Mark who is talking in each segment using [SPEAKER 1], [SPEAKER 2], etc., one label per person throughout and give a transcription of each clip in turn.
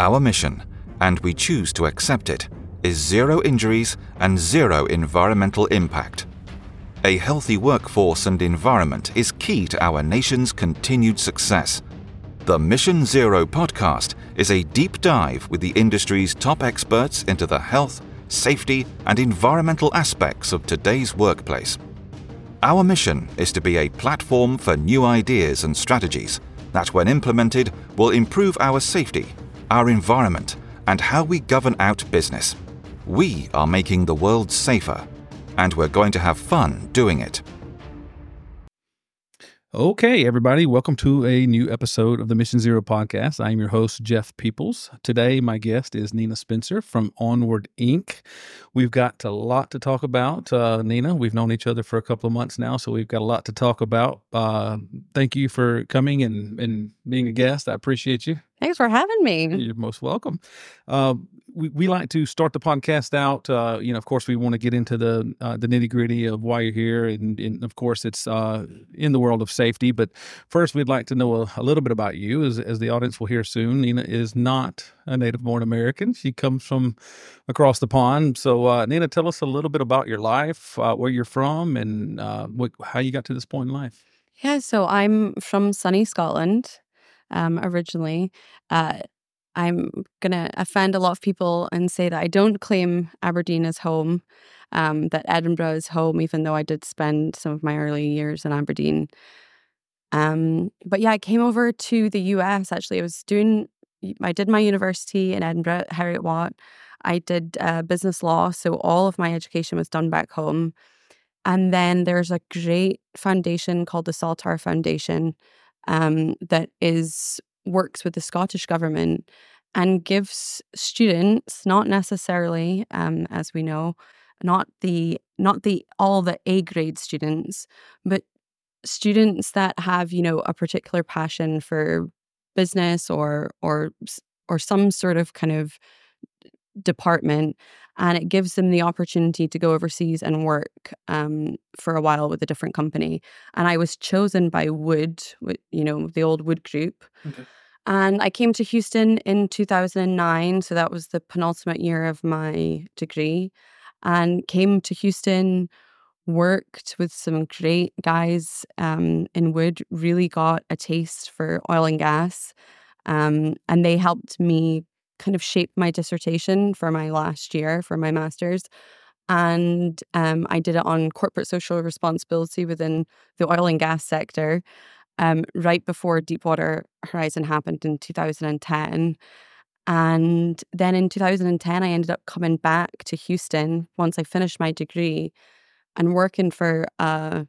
[SPEAKER 1] Our mission, and we choose to accept it, is zero injuries and zero environmental impact. A healthy workforce and environment is key to our nation's continued success. The Mission Zero podcast is a deep dive with the industry's top experts into the health, safety, and environmental aspects of today's workplace. Our mission is to be a platform for new ideas and strategies that, when implemented, will improve our safety, our environment, and how we govern out business. We are making the world safer, and we're going to have fun doing it.
[SPEAKER 2] Okay, everybody, welcome to a new episode of the Mission Zero podcast. I'm your host, Jeff Peoples. Today, my guest is Nina Spencer from Onward Inc. We've got a lot to talk about. Uh, Nina, we've known each other for a couple of months now, so we've got a lot to talk about. Uh, thank you for coming and, and being a guest. I appreciate you.
[SPEAKER 3] Thanks for having me.
[SPEAKER 2] You're most welcome. Uh, we, we like to start the podcast out. Uh, you know, of course, we want to get into the uh, the nitty gritty of why you're here, and, and of course, it's uh, in the world of safety. But first, we'd like to know a, a, little bit about you, as as the audience will hear soon. Nina is not a native born American; she comes from across the pond. So, uh, Nina, tell us a little bit about your life, uh, where you're from, and what, how you got to this point in life.
[SPEAKER 3] Yeah, so I'm from sunny Scotland um, originally. Uh, I'm going to offend a lot of people and say that I don't claim Aberdeen as home, um, that Edinburgh is home, even though I did spend some of my early years in Aberdeen. Um, but yeah, I came over to the US actually. I was doing, I did my university in Edinburgh, Heriot-Watt. I did uh, business law. So all of my education was done back home. And then there's a great foundation called the Saltire Foundation um, that is works with the Scottish government and gives students, not necessarily, um, as we know, not the not the all the A grade students, but students that have you know a particular passion for business or or or some sort of kind of department and it gives them the opportunity to go overseas and work um, for a while with a different company. And I was chosen by Wood, you know, the old Wood Group. Okay. And I came to Houston in 2009. So that was the penultimate year of my degree. And came to Houston, worked with some great guys um, in Wood, really got a taste for oil and gas. Um, and they helped me kind of shape my dissertation for my last year for my master's. And um, I did it on corporate social responsibility within the oil and gas sector um, right before Deepwater Horizon happened in 2010. And then in 2010, I ended up coming back to Houston once I finished my degree and working for a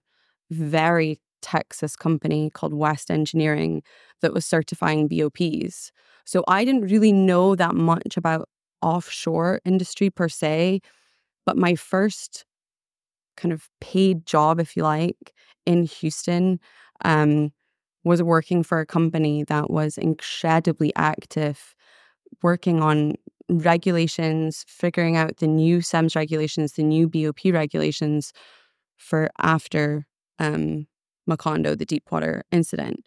[SPEAKER 3] very Texas company called West Engineering that was certifying BOPs. So I didn't really know that much about offshore industry per se, but my first kind of paid job, if you like, in Houston um, was working for a company that was incredibly active, working on regulations, figuring out the new SEMS regulations, the new BOP regulations for after um, Macondo, the Deepwater incident.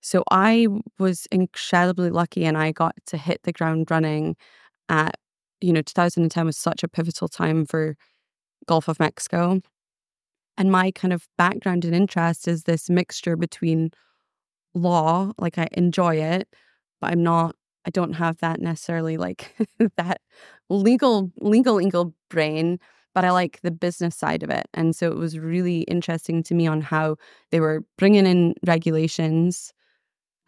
[SPEAKER 3] So I was incredibly lucky and I got to hit the ground running at, you know, 2010 was such a pivotal time for Gulf of Mexico. And my kind of background and interest is this mixture between law, like I enjoy it, but I'm not I don't have that necessarily like that legal legal legal brain but I like the business side of it. And so it was really interesting to me on how they were bringing in regulations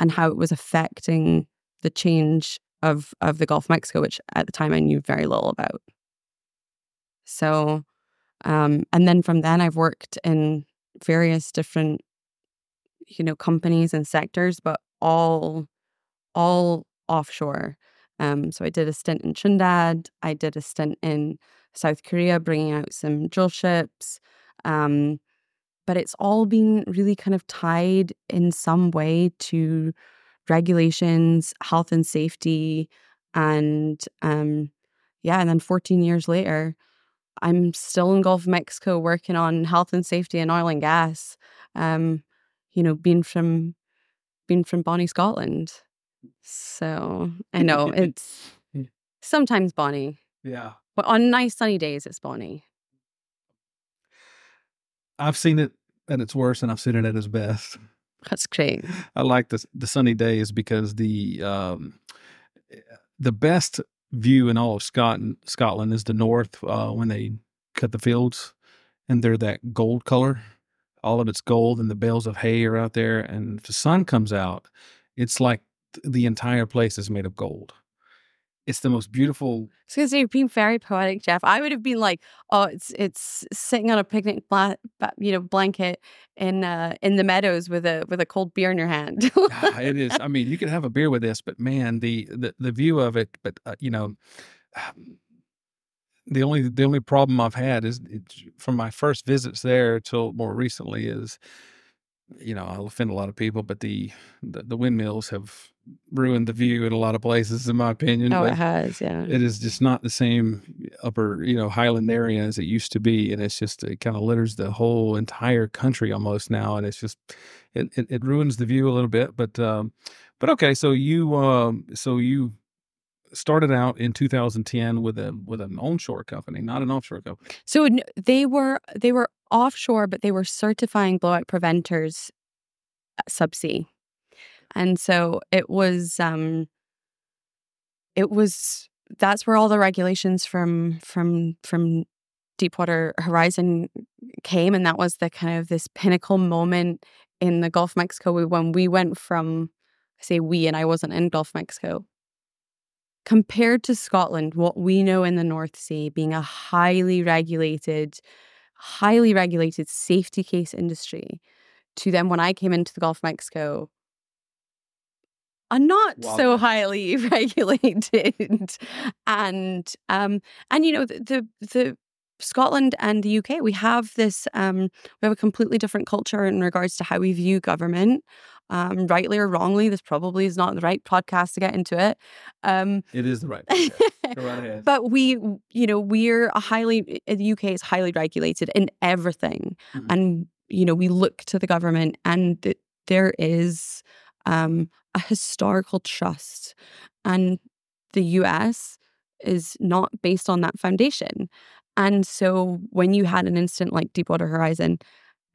[SPEAKER 3] and how it was affecting the change of of the Gulf of Mexico, which at the time I knew very little about. So, um, and then from then I've worked in various different, you know, companies and sectors, but all all offshore. Um, so I did a stint in Trinidad. I did a stint in South Korea, bringing out some drill ships. Um, but it's all been really kind of tied in some way to regulations, health and safety, and um, yeah. And then 14 years later, I'm still in Gulf of Mexico working on health and safety and oil and gas. Um, you know, being from being from Bonnie, Scotland. So I know it's sometimes Bonnie,
[SPEAKER 2] Yeah.
[SPEAKER 3] but on nice sunny days, it's Bonnie.
[SPEAKER 2] I've seen it at its worst and I've seen it at its best.
[SPEAKER 3] That's great.
[SPEAKER 2] I like the the sunny days because the um, the best view in all of Scotland Scotland is the north uh, when they cut the fields and they're that gold color. All of it's gold and the bales of hay are out there and if the sun comes out, it's like the entire place is made of gold. It's the most beautiful
[SPEAKER 3] I was gonna say you're being very poetic, Jeff. I would have been like, oh, it's it's sitting on a picnic, bla- you know, blanket in uh, in the meadows with a with a cold beer in your hand.
[SPEAKER 2] Ah, it is. I mean, you could have a beer with this, but man, the the, the view of it. But uh, you know, the only the only problem I've had is from my first visits there till more recently is, you know, I'll offend a lot of people, but the the, the windmills have ruined the view in a lot of places, in my opinion.
[SPEAKER 3] oh,
[SPEAKER 2] but
[SPEAKER 3] it has, yeah.
[SPEAKER 2] it is just not the same upper, you know, highland area as it used to be, and it's just it kind of litters the whole entire country almost now, and it's just it it, it ruins the view a little bit. But um, but okay, so you um, so you started out in 2010 with a with an onshore company, not an offshore company.
[SPEAKER 3] So they were they were offshore, but they were certifying blowout preventers uh, subsea, and so it was um, it was that's where all the regulations from from from Deepwater Horizon came, and that was the kind of this pinnacle moment in the Gulf of Mexico when we went from I say we and I wasn't in Gulf of Mexico compared to Scotland, what we know in the North Sea being a highly regulated, highly regulated safety case industry, to then when I came into the Gulf of Mexico, a not
[SPEAKER 2] Wow.
[SPEAKER 3] so highly regulated, and um, and you know the, the the Scotland and the UK, we have this um, we have a completely different culture in regards to how we view government. Um, rightly or wrongly, this probably is not the right podcast to get into it. Um,
[SPEAKER 2] It is the right.
[SPEAKER 3] But we, you know, we're a highly, the UK is highly regulated in everything.
[SPEAKER 2] Mhm.
[SPEAKER 3] And, you know, we look to the government and th- there is um, a historical trust. And the US is not based on that foundation. And so when you had an incident like Deepwater Horizon,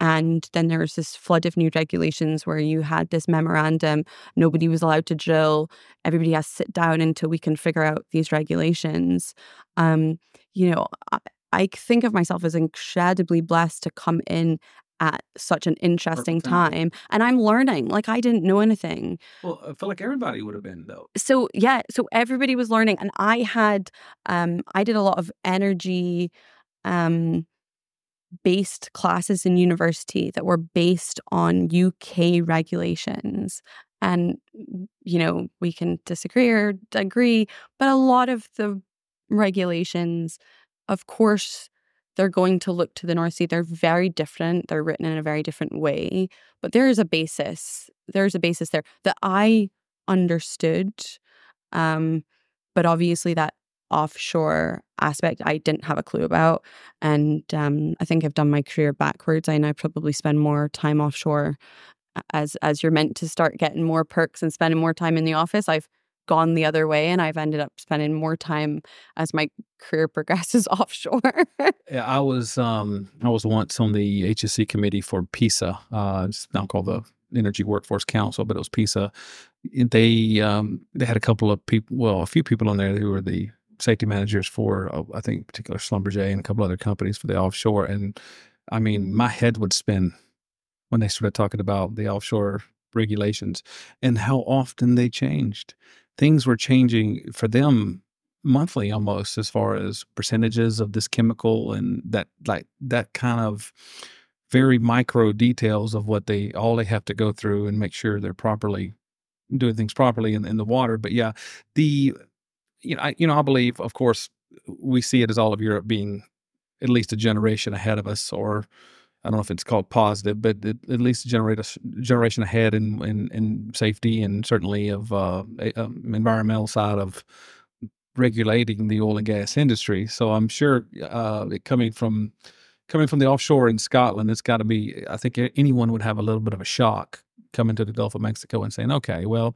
[SPEAKER 3] and then there was this flood of new regulations where you had this memorandum, nobody was allowed to drill, everybody has to sit down until we can figure out these regulations. Um, you know, I, I think of myself as incredibly blessed to come in at such an interesting
[SPEAKER 2] time.
[SPEAKER 3] And I'm learning. Like I didn't know anything.
[SPEAKER 2] well, I feel like everybody would have been though.
[SPEAKER 3] So yeah, so everybody was learning. And I had um I did a lot of energy um based classes in university that were based on UK regulations. And, you know, we can disagree or agree, but a lot of the regulations, of course, they're going to look to the North Sea. They're very different. They're written in a very different way, but there is a basis. There's a basis there that I understood. Um, but obviously, that offshore aspect I didn't have a clue about. And um, I think I've done my career backwards. I now probably spend more time offshore as as you're meant to start getting more perks and spending more time in the office. I've gone the other way and I've ended up spending more time as my career progresses offshore.
[SPEAKER 2] Yeah, I was um I was once on the HSE committee for PESA. Uh, it's now called the Energy Workforce Council, but it was PESA. They um they had a couple of people, well, a few people on there who were the safety managers for uh, I think in particular Schlumberger and a couple other companies for the offshore. And I mean, my head would spin when they started talking about the offshore regulations and how often they changed. Things were changing for them monthly almost as far as percentages of this chemical and that like that kind of very micro details of what they all they have to go through and make sure they're properly doing things properly in, in the water but yeah the you know I, you know I believe of course we see it as all of Europe being at least a generation ahead of us or I don't know if it's called positive, but at, least a generation ahead in, in, in safety and certainly of uh, a- um, environmental side of regulating the oil and gas industry. So I'm sure uh, coming from coming from the offshore in Scotland, it's got to be. I think anyone would have a little bit of a shock coming to the Gulf of Mexico and saying, okay, well,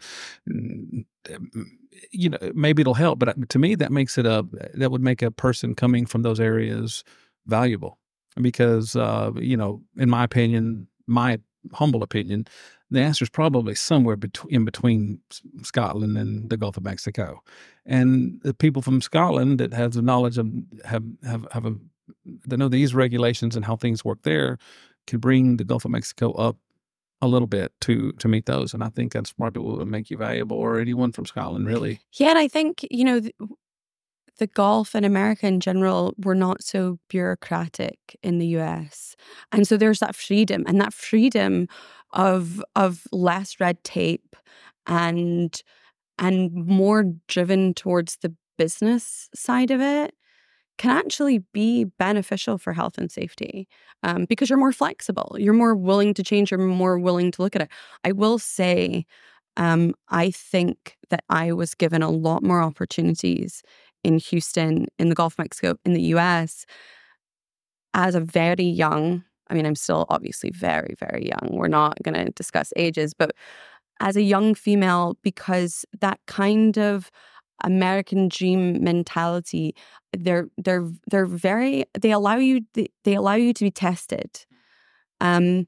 [SPEAKER 2] you know, maybe it'll help. But uh, to me, that makes it a that would make a person coming from those areas valuable because uh, you know, in my opinion, my humble opinion, the answer is probably somewhere between in between Scotland and the Gulf of Mexico, and the people from Scotland that have the knowledge of have have have a that know these regulations and how things work there can bring the Gulf of Mexico up a little bit to to meet those, and I think that's probably what would make you valuable, or anyone from Scotland, really.
[SPEAKER 3] Yeah, and I think you know. The, Gulf and America in general were not so bureaucratic in the US. And so there's that freedom and that freedom of of less red tape and and more driven towards the business side of it can actually be beneficial for health and safety um, because you're more flexible. You're more willing to change. You're more willing to look at it. I will say, um, I think that I was given a lot more opportunities in Houston, in the Gulf of Mexico, in the US as a very young, I mean, I'm still obviously very, very young. We're not going to discuss ages, but as a young female, because that kind of American dream mentality. They're they're they're very they allow you they they allow you to be tested. Um,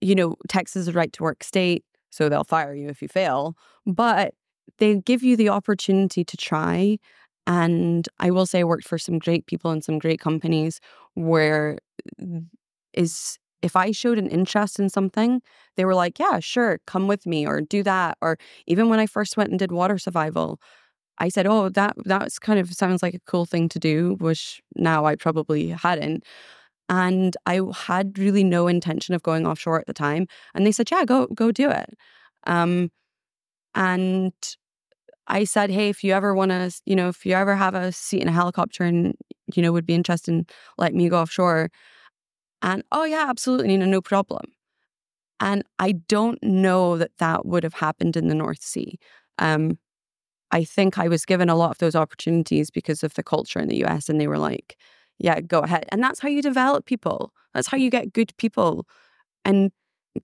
[SPEAKER 3] you know, Texas is a right to work state, so they'll fire you if you fail, but they give you the opportunity to try. And I will say I worked for some great people and some great companies where is if I showed an interest in something, they were like, yeah, sure, come with me or do that. Or even when I first went and did water survival, I said, oh, that that's kind of sounds like a cool thing to do, which now I probably hadn't. And I had really no intention of going offshore at the time. And they said, yeah, go go do it. Um, and I said, hey, if you ever want to, you know, if you ever have a seat in a helicopter and you know would be interested in letting me go offshore, and oh, yeah, absolutely, no, no problem. And I don't know that that would have happened in the North Sea. Um, I think I was given a lot of those opportunities because of the culture in the US, and they were like, yeah, go ahead. And that's how you develop people. That's how you get good people. And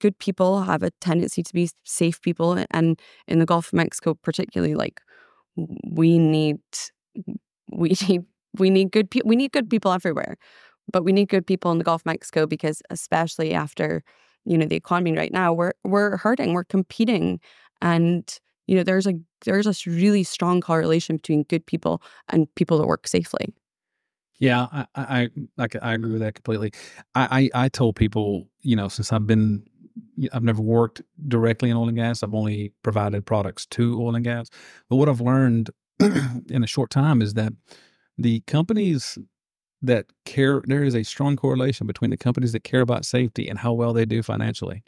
[SPEAKER 3] good people have a tendency to be safe people. And in the Gulf of Mexico, particularly, like we need, we need, we need good people. We need good people everywhere. But we need good people in the Gulf of Mexico because especially after, you know, the economy right now, we're we're hurting, we're competing. And, you know, there's a there's a really strong correlation between good people and people that work safely.
[SPEAKER 2] Yeah, I I I, I agree with that completely. I, I I told people, you know, since I've been I've never worked directly in oil and gas. I've only provided products to oil and gas. But what I've learned in a short time is that the companies that care there is a strong correlation between the companies that care about safety and how well they do financially.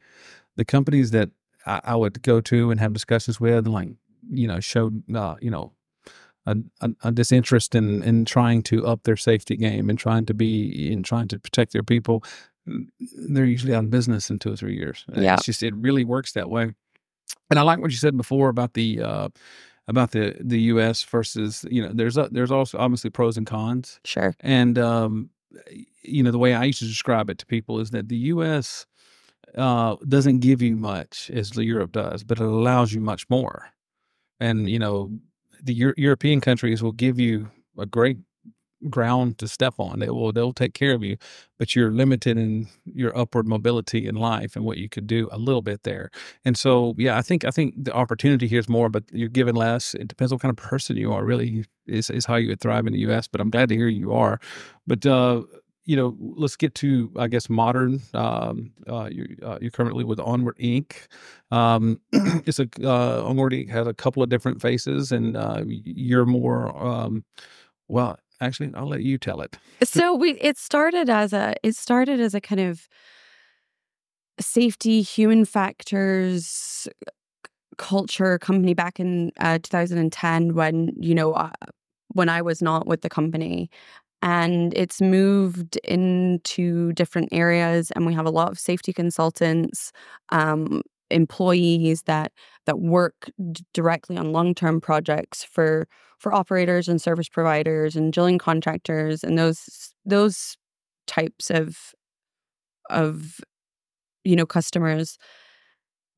[SPEAKER 2] The companies that i, I would go to and have discussions with and like you know showed uh, you know a, a, a, disinterest in in trying to up their safety game and trying to be in trying to protect their people they're usually out of business in two or three years.
[SPEAKER 3] Yeah.
[SPEAKER 2] it's just it really works that way. And i like what you said before about the uh about the the U.S. versus you know there's a, there's also obviously pros and cons.
[SPEAKER 3] Sure.
[SPEAKER 2] And um, you know the way I used to describe it to people is that the U.S. Uh, doesn't give you much as the Europe does, but it allows you much more. And you know the Euro- European countries will give you a great ground to step on. They will they'll take care of you, but you're limited in your upward mobility in life and what you could do a little bit there. And so, yeah, I think I think the opportunity here is more, but you're given less. It depends what kind of person you are. Really, is is how you would thrive in the U.S. But I'm glad to hear you are. But uh, you know, let's get to I guess modern. Um, uh, you uh, you're currently with Onward Inc. Um, it's a uh, Onward Inc. has a couple of different faces, and uh, you're more um, well actually i'll let you tell it.
[SPEAKER 3] So we it started as a it started as a kind of safety human factors culture company back in uh, 2010 when you know uh, when i was not with the company. And it's moved into different areas and we have a lot of safety consultants um, employees that that work d- directly on long-term projects for for operators and service providers and drilling contractors and those those types of of you know customers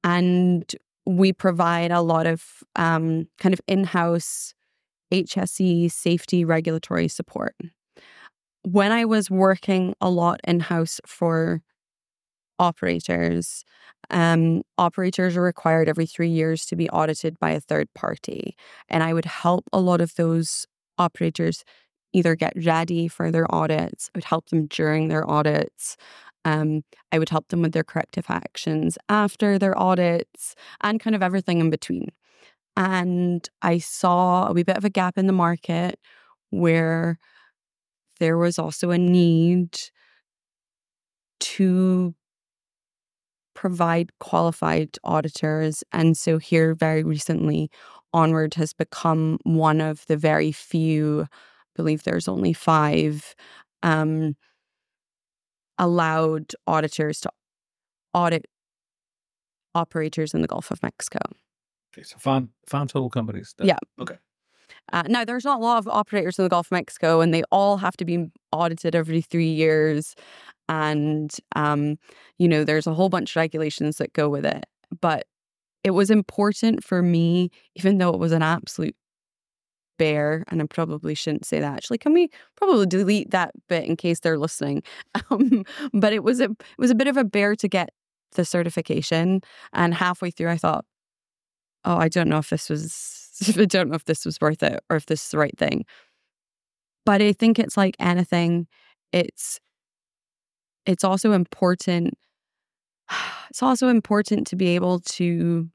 [SPEAKER 3] and we provide a lot of um, kind of in-house HSE safety regulatory support. When I was working a lot in-house for operators, um, operators are required every three years to be audited by a third party. And I would help a lot of those operators either get ready for their audits, I would help them during their audits. Um, I would help them with their corrective actions after their audits and kind of everything in between. And I saw a wee bit of a gap in the market where there was also a need to provide qualified auditors. And so, here very recently, Onward has become one of the very few, I believe there's only five, um, allowed auditors to audit operators in the Gulf of Mexico.
[SPEAKER 2] Okay, so five five total companies.
[SPEAKER 3] Yeah.
[SPEAKER 2] Okay.
[SPEAKER 3] Uh, now, there's not a lot of operators in the Gulf of Mexico, and they all have to be audited every three years. And, um, you know, there's a whole bunch of regulations that go with it. But it was important for me, even though it was an absolute bear, and I probably shouldn't say that. Actually, can we probably delete that bit in case they're listening? Um, but it was a it was a bit of a bear to get the certification, and halfway through, I thought, oh, I don't know if this was I don't know if this was worth it or if this is the right thing. But I think it's like anything. It's it's also important. It's also important to be able to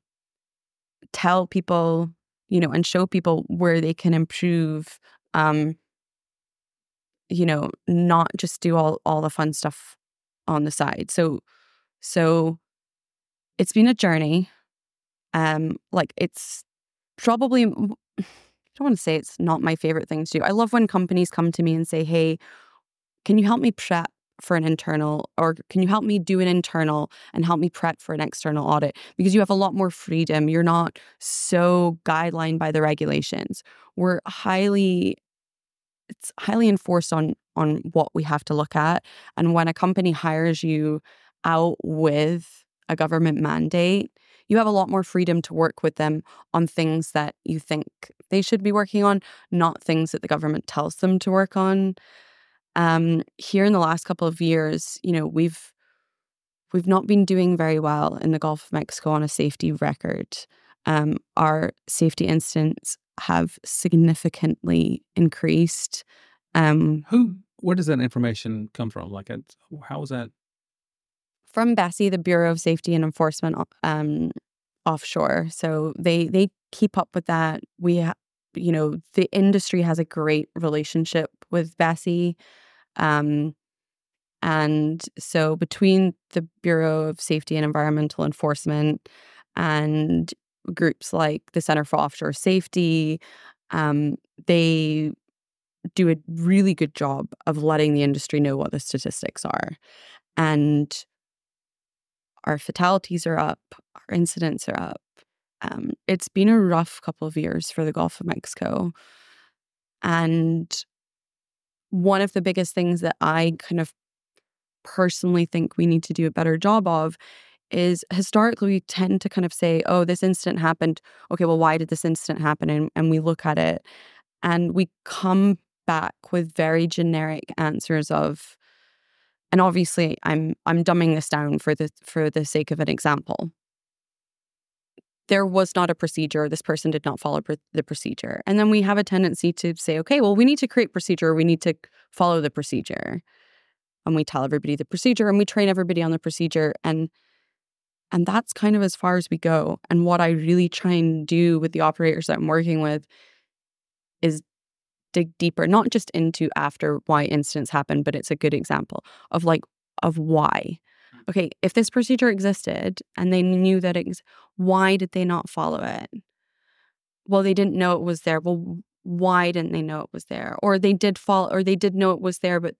[SPEAKER 3] tell people you know, and show people where they can improve. Um, you know, not just do all all the fun stuff on the side. So, so it's been a journey. Um, like it's probably I don't want to say it's not my favorite thing to do. I love when companies come to me and say, "Hey, can you help me prep for an internal or can you help me do an internal and help me prep for an external audit? Because you have a lot more freedom. You're not so guidelined by the regulations. We're highly it's highly enforced on on what we have to look at. And when a company hires you out with a government mandate you have a lot more freedom to work with them on things that you think they should be working on not things that the government tells them to work on um, here in the last couple of years, you know, we've we've not been doing very well in the Gulf of Mexico on a safety record. Um, our safety incidents have significantly increased. Um,
[SPEAKER 2] Who? Where does that information come from? Like, how is that?
[SPEAKER 3] From BSEE, the Bureau of Safety and Enforcement um, offshore. So they they keep up with that. We, ha- you know, the industry has a great relationship with BSEE. Um, and so, between the Bureau of Safety and Environmental Enforcement and groups like the Center for Offshore Safety, um, they do a really good job of letting the industry know what the statistics are. And our fatalities are up, our incidents are up. Um, it's been a rough couple of years for the Gulf of Mexico. And one of the biggest things that I kind of personally think we need to do a better job of is historically we tend to kind of say, oh, this incident happened. Okay, well, why did this incident happen? And, and we look at it and we come back with very generic answers of, and obviously I'm I'm dumbing this down for the for the sake of an example there was not a procedure. This person did not follow pr- the procedure. And then we have a tendency to say, okay, well, we need to create procedure. We need to follow the procedure. And we tell everybody the procedure and we train everybody on the procedure. And and that's kind of as far as we go. And what I really try and do with the operators that I'm working with is dig deeper, not just into after why incidents happen, but it's a good example of like of why hmm. okay, if this procedure existed and they knew that it, why did they not follow it? Well, they didn't know it was there. Well, why didn't they know it was there? Or they did follow, or they did know it was there, but,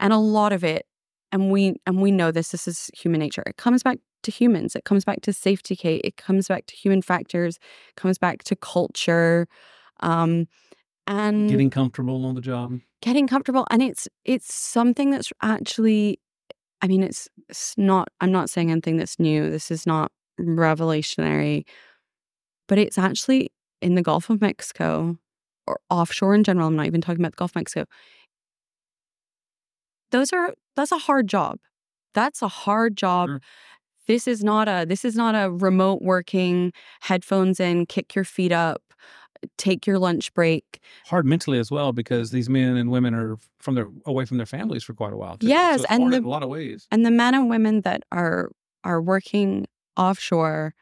[SPEAKER 3] and a lot of it, and we and we know this. This is human nature. It comes back to humans. It comes back to safety, Kate. It comes back to human factors. It comes back to culture, um, and
[SPEAKER 2] getting comfortable on the job.
[SPEAKER 3] Getting comfortable, and it's it's something that's actually I mean, it's, it's not, I'm not saying anything that's new. This is not revelationary. But it's actually in the Gulf of Mexico or offshore in general. I'm not even talking about the Gulf of Mexico. Those are that's a hard job. That's a hard job.
[SPEAKER 2] Sure.
[SPEAKER 3] This is not a this is not a remote working headphones in, kick your feet up, take your lunch break.
[SPEAKER 2] hard mentally as well because these men and women are from their away from their families for quite a while. Too.
[SPEAKER 3] Yes,
[SPEAKER 2] so
[SPEAKER 3] and the-
[SPEAKER 2] in a lot of ways.
[SPEAKER 3] And the men and women that are are working offshore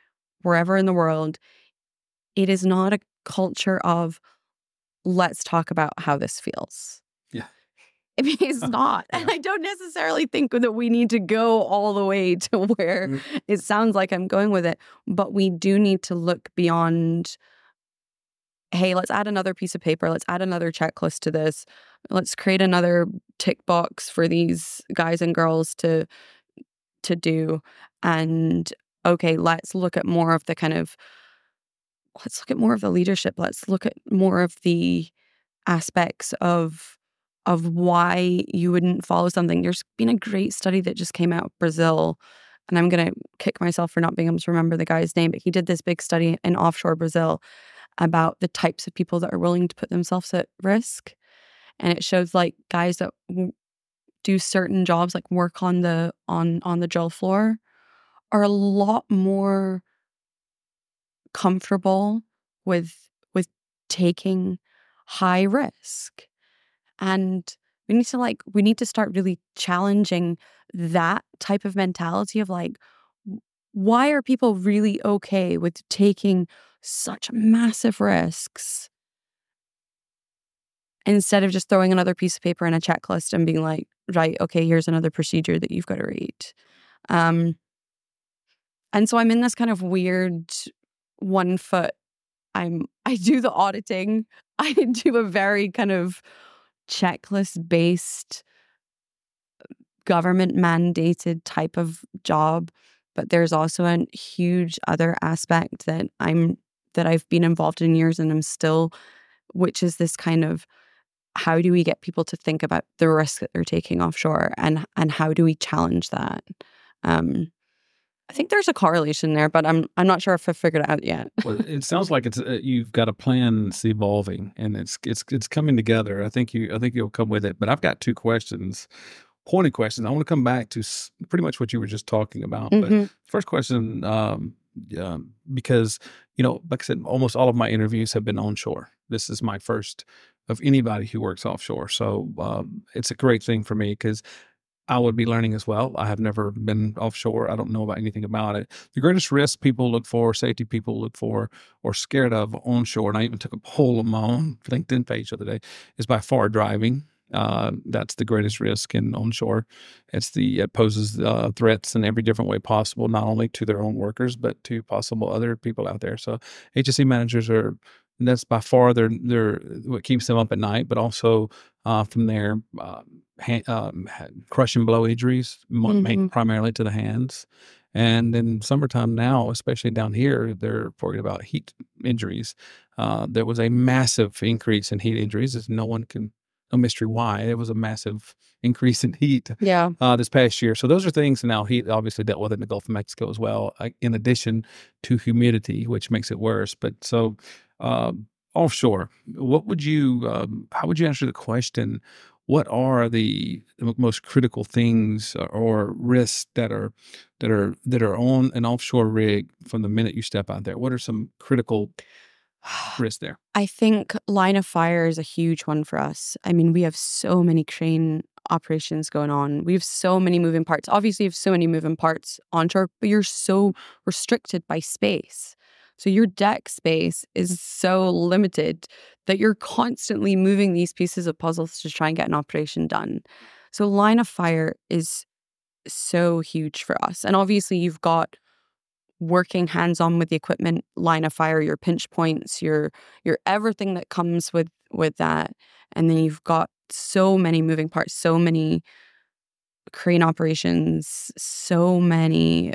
[SPEAKER 3] wherever in the world, it is not a culture of let's talk about how this feels.
[SPEAKER 2] Yeah.
[SPEAKER 3] I mean, it's not. And I don't necessarily think that we need to go all the way to where
[SPEAKER 2] Mm.
[SPEAKER 3] it sounds like I'm going with it, but we do need to look beyond hey, let's add another piece of paper, let's add another checklist to this. Let's create another tick box for these guys and girls to to do and okay, let's look at more of the kind of let's look at more of the leadership. Let's look at more of the aspects of of why you wouldn't follow something. There's been a great study that just came out of Brazil, and I'm gonna kick myself for not being able to remember the guy's name, but he did this big study in offshore Brazil about the types of people that are willing to put themselves at risk. And it shows like guys that do certain jobs, like work on the on on the drill floor, are a lot more comfortable with with taking high risk. And we need to like we need to start really challenging that type of mentality of like why are people really okay with taking such massive risks? Instead of just throwing another piece of paper in a checklist and being like right okay here's another procedure that you've got to read. Um and so i'm in this kind of weird one foot i'm i do the auditing. I do a very kind of checklist based government mandated type of job but there's also a huge other aspect that i'm that i've been involved in years and i'm still which is this kind of how do we get people to think about the risk that they're taking offshore and and how do we challenge that? Um i think there's a correlation there but i'm i'm not sure if i figured it out yet
[SPEAKER 2] well, it sounds like it's uh, you've got a plan that's evolving and it's it's it's coming together. I think you I think you'll come with it. But I've got two questions, pointed questions. I want to come back to s- pretty much what you were just talking about. But
[SPEAKER 3] Mhm.
[SPEAKER 2] first question, um, um, because you know, like I said, almost all of my interviews have been onshore. This is my first of anybody who works offshore, so um, it's a great thing for me because I would be learning as well. I have never been offshore. I don't know about anything about it. The greatest risk people look for, safety people look for, or scared of onshore, and I even took a poll on my own LinkedIn page the other day, is by far driving. Uh, that's the greatest risk in onshore. It's the it poses uh, threats in every different way possible, not only to their own workers but to possible other people out there. So HSE managers are that's by far their their what keeps them up at night, but also uh, from their uh, hand, um, ha- crush and blow injuries,
[SPEAKER 3] Mhm.
[SPEAKER 2] primarily to the hands. And in summertime now, especially down here, they're worried about heat injuries. Uh, there was a massive increase in heat injuries, as no one can, no mystery why. It was a massive increase in heat
[SPEAKER 3] yeah
[SPEAKER 2] uh, this past year. So those are things now heat obviously dealt with in the Gulf of Mexico as well, uh, in addition to humidity, which makes it worse. But so um, offshore, what would you, um, how would you answer the question? What are the most critical things or- or risks that are that are that are on an offshore rig from the minute you step out there? What are some critical risks there?
[SPEAKER 3] I think line of fire is a huge one for us. I mean, we have so many crane operations going on. We have so many moving parts. Obviously, you have so many moving parts onshore, but you're so restricted by space. So your deck space is so limited that you're constantly moving these pieces of puzzles to try and get an operation done. So line of fire is so huge for us. And obviously, you've got working hands on with the equipment, line of fire, your pinch points, your your everything that comes with with that. And then you've got so many moving parts, so many crane operations, so many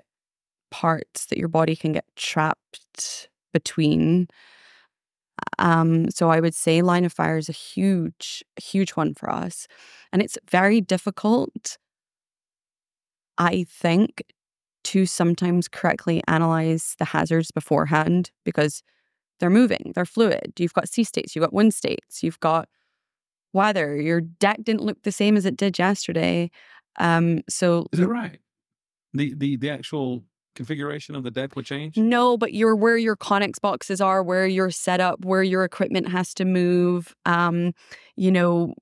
[SPEAKER 3] parts that your body can get trapped between. Um, so I would say line of fire is a huge, huge one for us. And it's very difficult, I think, to sometimes correctly analyze the hazards beforehand because they're moving, they're fluid. You've got sea states, you've got wind states, you've got weather. Your deck didn't look the same as it did yesterday. Um, so
[SPEAKER 2] is it right? The the the actual configuration of the deck would change?
[SPEAKER 3] No, but your where your Conex boxes are, where your setup, where your equipment has to move. Um, you know,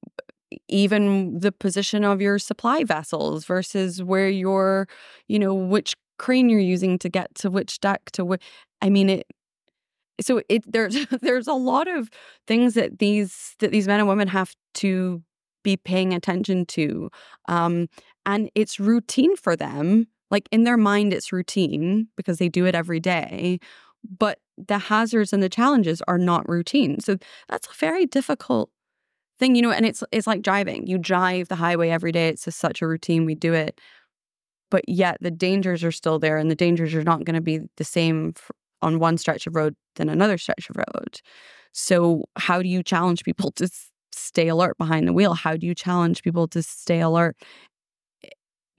[SPEAKER 3] even the position of your supply vessels versus where your, you know, which crane you're using to get to which deck to which. I mean, it. So it there's there's a lot of things that these that these men and women have to be paying attention to, um, and it's routine for them. Like in their mind, it's routine because they do it every day. But the hazards and the challenges are not routine. So that's a very difficult thing, you know, and it's it's like driving. You drive the highway every day. It's just such a routine. We do it. But yet the dangers are still there and the dangers are not going to be the same on one stretch of road than another stretch of road. So how do you challenge people to stay alert behind the wheel? How do you challenge people to stay alert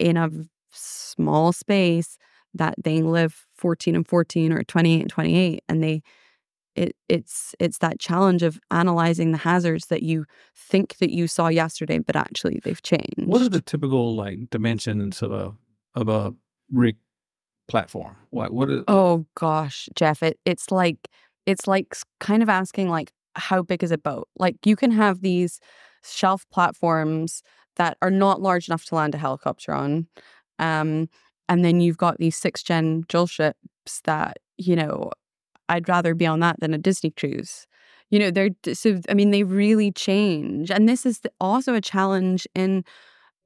[SPEAKER 3] in a small space that they live 14 and 14 or 28 and 28 and they it it's it's that challenge of analyzing the hazards that you think that you saw yesterday but actually they've changed
[SPEAKER 2] what are the typical like dimensions of a of a rig platform? What what is
[SPEAKER 3] oh gosh jeff it, it's like it's like kind of asking like how big is a boat? Like you can have these shelf platforms that are not large enough to land a helicopter on um and then you've got these six gen drill ships that you know I'd rather be on that than a Disney cruise. You know, they're so I mean they really change. And this is also a challenge in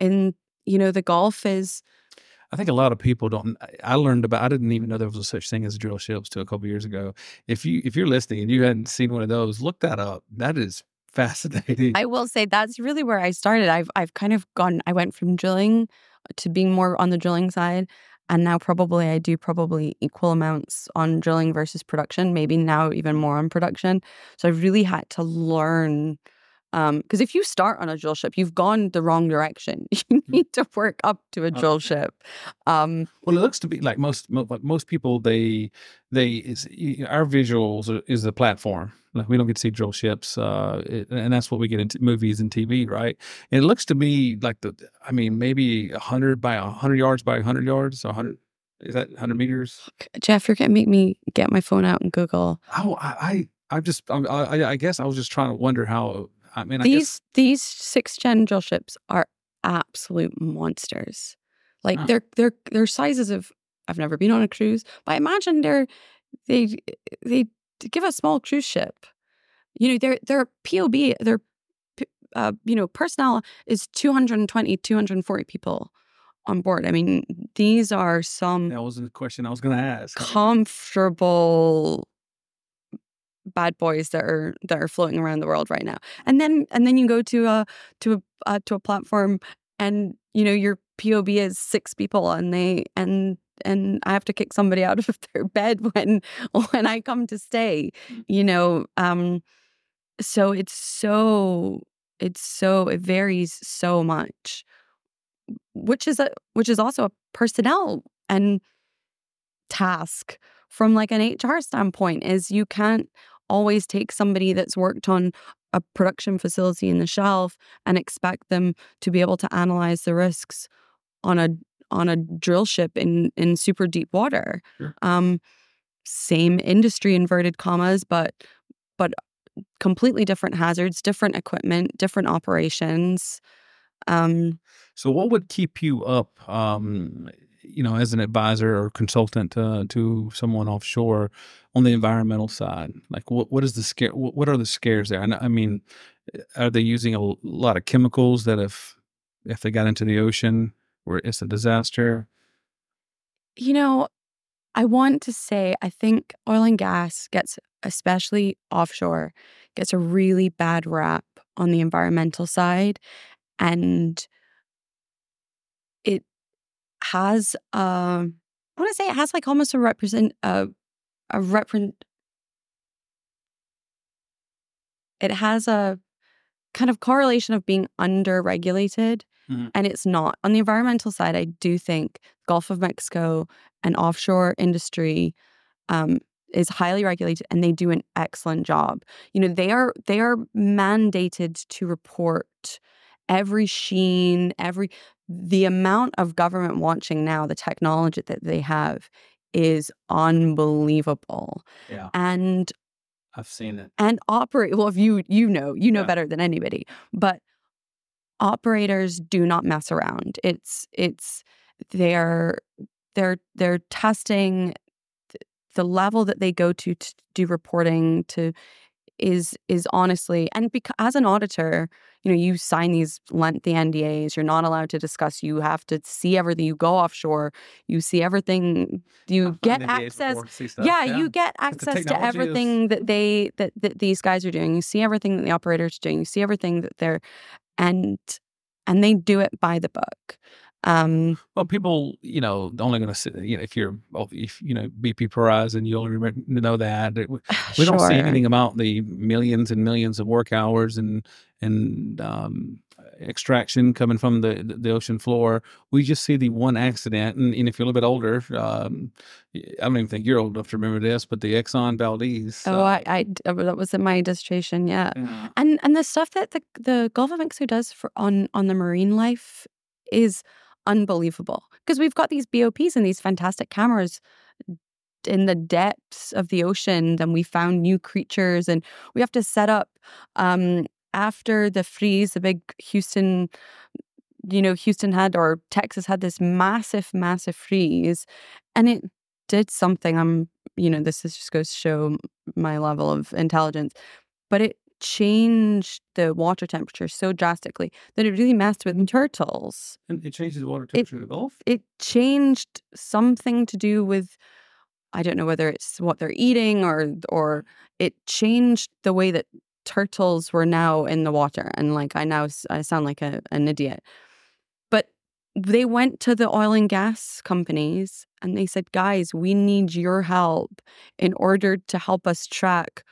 [SPEAKER 3] in you know the Gulf is
[SPEAKER 2] I think a lot of people don't. I learned about. I didn't even know there was a such thing as drill ships till a couple years ago. If you if you're listening and you hadn't seen one of those, look that up. That is fascinating.
[SPEAKER 3] I will say that's really where I started. I've I've kind of gone. I went from drilling to being more on the drilling side, and now probably I do probably equal amounts on drilling versus production, maybe now even more on production. So I've really had to learn because um, if you start on a drill ship, you've gone the wrong direction. You mm. need to work up to a drill ship. Um,
[SPEAKER 2] well, it looks to be like most most people they they is our visuals is the platform. Like we don't get to see drill ships, uh, it, and that's what we get into movies and TV, right? And it looks to me like the, I mean, maybe hundred by hundred yards by hundred yards, hundred. Is that hundred meters?
[SPEAKER 3] Jeff, you're gonna make me get my phone out and Google.
[SPEAKER 2] Oh, I, I, I just, I, I guess I was just trying to wonder how. I mean, I
[SPEAKER 3] these
[SPEAKER 2] guess...
[SPEAKER 3] these six gen drill ships are absolute monsters. Like they're they're they're sizes of. I've never been on a cruise, but I imagine they're they they give a small cruise ship. You know, their their POB, their uh, you know personnel is 220, 240 people on board. I mean, these are some.
[SPEAKER 2] That was the question I was going to ask.
[SPEAKER 3] Comfortable bad boys that are that are floating around the world right now. And then and then you go to a to a uh, to a platform and you know your POB is six people and they and and I have to kick somebody out of their bed when when I come to stay. Mm. You know, um, so it's so it's so it varies so much, which is a which is also a personnel and task from like an HR standpoint is you can't always take somebody that's worked on a production facility in the shelf and expect them to be able to analyze the risks on a on a drill ship in in super deep water. Sure. Um, same industry, inverted commas, but but completely different hazards, different equipment, different operations. Um,
[SPEAKER 2] so, what would keep you up? Um, you know, as an advisor or consultant uh, to someone offshore on the environmental side, like what what is the scare? What are the scares there? I mean, are they using a lot of chemicals that if if they got into the ocean, where it's a disaster?
[SPEAKER 3] You know, I want to say I think oil and gas gets, especially offshore, gets a really bad rap on the environmental side. And has, uh, I want to say it has like almost a represent, uh, a represent, it has a kind of correlation of being under regulated
[SPEAKER 2] Mhm.
[SPEAKER 3] and it's not. On the environmental side, I do think Gulf of Mexico and offshore industry um, is highly regulated, and they do an excellent job. You know, they are they are mandated to report every sheen, every the amount of government watching now, the technology that they have is unbelievable.
[SPEAKER 2] Yeah,
[SPEAKER 3] And
[SPEAKER 2] I've seen it.
[SPEAKER 3] and operate well if you you know you know
[SPEAKER 2] Yeah.
[SPEAKER 3] better than anybody but operators do not mess around it's it's they're they're they're testing th- the level that they go to to do reporting to is is honestly and because as an auditor you know you sign these lengthy NDAs you're not allowed to discuss you have to see everything you go offshore you see everything you
[SPEAKER 2] I've
[SPEAKER 3] get access
[SPEAKER 2] stuff,
[SPEAKER 3] yeah, you get access to
[SPEAKER 2] technology is-
[SPEAKER 3] everything that they that, that these guys are doing. You see everything that the operators are doing. You see everything that they're and and they do it by the book. Um
[SPEAKER 2] Well, people, you know, only going to sit. You know, if you're, if you know BP Horizon, you only remember, know that. We we don't see anything about the millions and millions of work hours and and um, extraction coming from the the ocean floor. We just see the one accident, and, and if you're a little bit older, um, I don't even think you're old enough to remember this, but the Exxon Valdez.
[SPEAKER 3] Oh,
[SPEAKER 2] uh,
[SPEAKER 3] I, I that was in my dissertation, yeah.
[SPEAKER 2] yeah.
[SPEAKER 3] And and the stuff that the the Gulf of Mexico does for on on the marine life is unbelievable because we've got these BOPs and these fantastic cameras in the depths of the ocean and we found new creatures and we have to set up um after the freeze the big Houston you know Houston had or Texas had this massive massive freeze and it did something I'm you know this is just goes to show my level of intelligence but it changed the water temperature so drastically that it really messed with turtles
[SPEAKER 2] And it changes the water temperature in the Gulf.
[SPEAKER 3] it changed something to do with I don't know whether it's what they're eating or or it changed the way that turtles were now in the water and like I now i sound like a, an idiot. But they went to the oil and gas companies and they said guys we need your help in order to help us track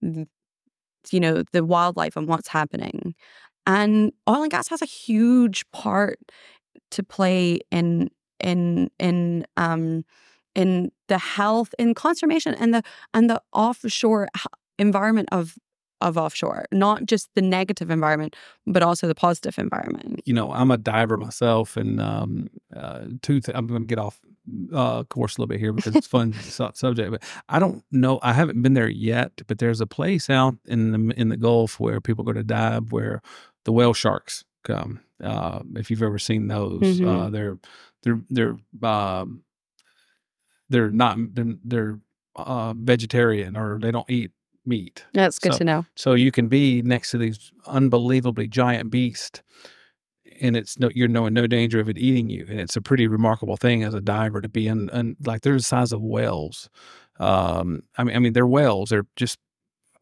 [SPEAKER 3] you know the wildlife and what's happening. And oil and gas has a huge part to play in in in um in the health in conservation and the and the offshore environment of of offshore not just the negative environment but also the positive environment
[SPEAKER 2] you know, I'm a diver myself, and um, uh, two. Th- I'm going to get off uh, course a little bit here because it's fun su- subject. But I don't know. I haven't been there yet, but there's a place out in the in the Gulf where people go to dive, where the whale sharks come. Uh, if you've ever seen those,
[SPEAKER 3] Mhm.
[SPEAKER 2] uh, they're they're they're um, they're not they're, they're uh, vegetarian or they don't eat meat.
[SPEAKER 3] that's good
[SPEAKER 2] So-
[SPEAKER 3] to know
[SPEAKER 2] So you can be next to these unbelievably giant beasts, and it's no you're no in no danger of it eating you. And it's a pretty remarkable thing as a diver to be in. in like they're the size of whales. Um, I mean, I mean they're whales. They're just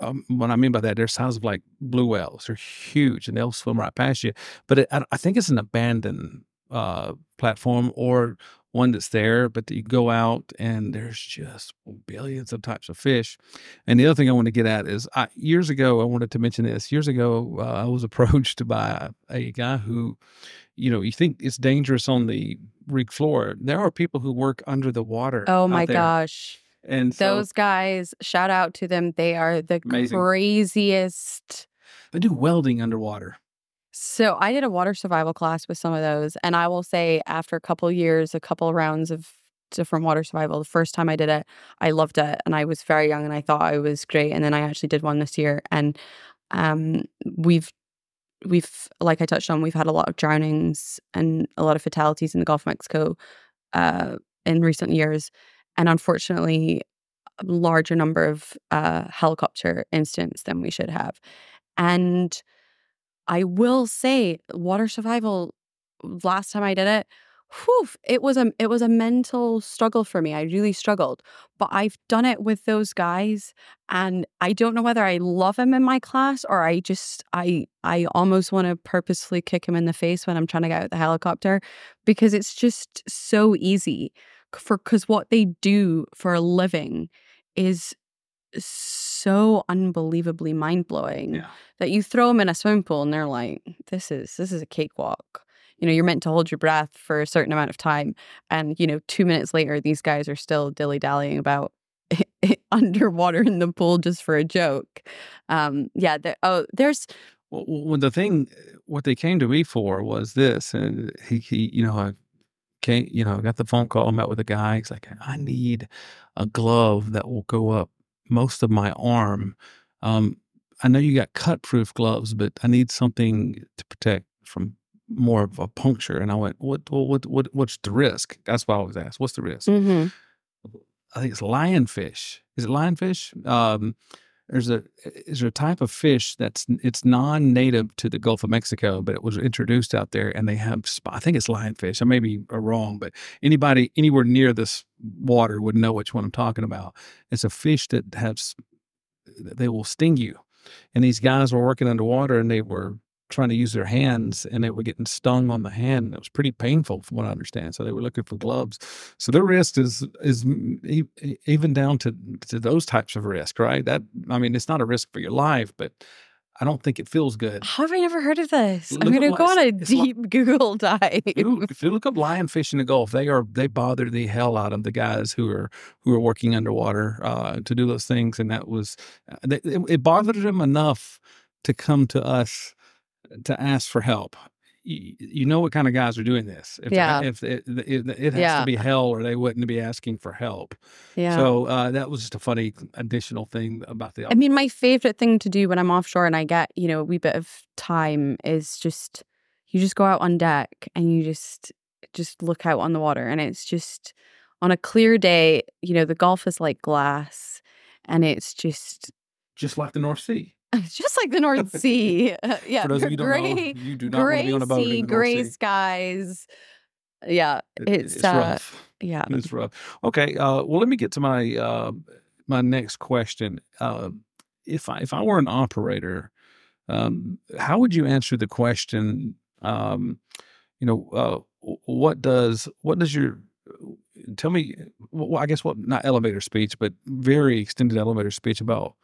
[SPEAKER 2] um, what I mean by that, they're size of like blue whales. They're huge, and they'll swim right past you. But it, I, I think it's an abandoned uh, platform or one that's there, but you go out and there's just billions of types of fish. And the other thing I want to get at is I, years ago, I wanted to mention this. Years ago, uh, I was approached by a guy who, you know, you think it's dangerous on the rig floor. There are people who work under the water.
[SPEAKER 3] oh my gosh
[SPEAKER 2] And so
[SPEAKER 3] those guys shout out to them they are the
[SPEAKER 2] Amazing.
[SPEAKER 3] craziest
[SPEAKER 2] they do welding underwater.
[SPEAKER 3] So I did a water survival class with some of those, and I will say after a couple years, a couple rounds of different water survival, the first time I did it, I loved it, and I was very young, and I thought I was great. And then I actually did one this year, and um, we've we've like I touched on, we've had a lot of drownings and a lot of fatalities in the Gulf of Mexico uh, in recent years, and unfortunately, a larger number of uh, helicopter incidents than we should have, and I will say water survival last time I did it, whew, it was a it was a mental struggle for me. I really struggled. But I've done it with those guys and I don't know whether I love him in my class or I just I I almost want to purposefully kick him in the face when I'm trying to get out the helicopter because it's just so easy for cuz what they do for a living is so unbelievably mind-blowing
[SPEAKER 2] Yeah.
[SPEAKER 3] that you throw them in a swimming pool and they're like, "This is this is a cakewalk." you know, you're meant to hold your breath for a certain amount of time. And, you know, two minutes later, these guys are still dilly dallying about underwater in the pool just for a joke. Um, yeah. oh, there's.
[SPEAKER 2] Well, well, the thing, what they came to me for was this, and he, he you know, I came, you know, got the phone call, met with a guy. He's like, I need a glove that will go up most of my arm. Um, I know you got cut proof gloves, but I need something to protect from more of a puncture. And I went, what, what, what, what's the risk? That's why I was asked. What's the risk?
[SPEAKER 3] Mm-hmm.
[SPEAKER 2] I think it's lionfish. Is it lionfish? Um, there's a is a type of fish that's it's non-native to the Gulf of Mexico, but it was introduced out there, and they have I think it's lionfish. I may be uh, wrong, but anybody anywhere near this water would know which one I'm talking about. It's a fish that has they will sting you, and these guys were working underwater, and they were trying to use their hands and they were getting stung on the hand. It was pretty painful from what I understand. So they were looking for gloves. So their risk is is even down to to those types of risk, right? That I mean, it's not a risk for your life, but I don't think it feels good.
[SPEAKER 3] How have I never heard of this? Look I'm going to go on a deep like, Google dive.
[SPEAKER 2] If you look up lionfish in the Gulf, they are they bother the hell out of the guys who are who are working underwater uh, to do those things, and that was uh, it, it bothered them enough to come to us to ask for help. You, you know what kind of guys are doing this. If,
[SPEAKER 3] yeah.
[SPEAKER 2] If it, it, it has yeah. to be hell, or they wouldn't be asking for help.
[SPEAKER 3] Yeah.
[SPEAKER 2] So uh, that was just a funny additional thing about the.
[SPEAKER 3] I mean, my favorite thing to do when I'm offshore and I get you know a wee bit of time is just you just go out on deck and you just just look out on the water and it's just on a clear day. You know, the Gulf is like glass, and it's just
[SPEAKER 2] just like the North Sea.
[SPEAKER 3] just like the North Sea. Uh, yeah,
[SPEAKER 2] For those of you
[SPEAKER 3] gray,
[SPEAKER 2] know, you do not want to be on a boat sea,
[SPEAKER 3] gray
[SPEAKER 2] North sea.
[SPEAKER 3] skies. Yeah, it's,
[SPEAKER 2] it's
[SPEAKER 3] uh,
[SPEAKER 2] rough.
[SPEAKER 3] Yeah,
[SPEAKER 2] it's rough. Okay, uh, well, let me get to my uh, my next question. Uh, if I if I were an operator, um, how would you answer the question? Um, you know, uh, what does what does your tell me? Well, I guess what not elevator speech, but very extended elevator speech about